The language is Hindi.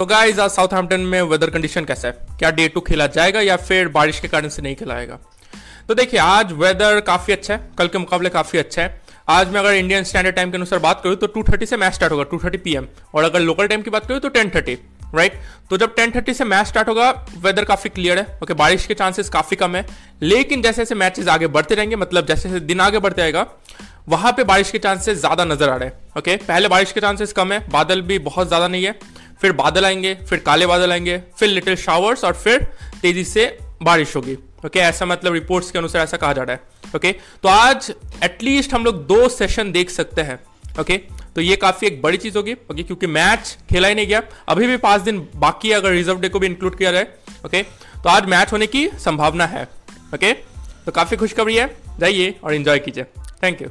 तो गाइस आज साउथहैम्पटन में वेदर कंडीशन कैसा है? क्या डे टू खेला जाएगा या फिर बारिश के कारण से नहीं खिलाएगा? तो देखिए, आज वेदर काफ़ी अच्छा है। कल के मुकाबले काफ़ी अच्छा है। आज मैं अगर इंडियन स्टैंडर्ड टाइम के अनुसार बात करूँ तो 2:30 से मैच स्टार्ट होगा 2:30 पीएम और अगर लोकल टाइम की बात करूँ तो 10:30 राइट तो जब 10:30 से मैच स्टार्ट होगा वेदर काफ़ी क्लियर है। ओके बारिश के चांसेस काफ़ी कम है। लेकिन जैसे जैसे मैचेस आगे बढ़ते रहेंगे मतलब जैसे जैसे दिन आगे बढ़ते आएगा, वहाँ पे बारिश के चांसेस ज़्यादा नज़र आ रहे हैं। ओके पहले बारिश के चांसेस कम है, बादल भी बहुत ज़्यादा नहीं है। फिर बादल आएँगे, फिर काले बादल आएँगे, फिर लिटिल शावर्स और फिर तेज़ी से बारिश होगी। ओके ऐसा मतलब रिपोर्ट्स के अनुसार ऐसा कहा जा रहा है। ओके तो आज एटलीस्ट हम लोग दो सेशन देख सकते हैं। ओके तो ये काफ़ी एक बड़ी चीज़ होगी। ओके क्योंकि मैच खेला ही नहीं गया। अभी भी पाँच दिन बाकी है, अगर रिज़र्व डे को भी इंक्लूड किया जाए। ओके तो आज मैच होने की संभावना है। ओके तो काफ़ी खुशखबरी है। जाइए और इंजॉय कीजिए। Thank you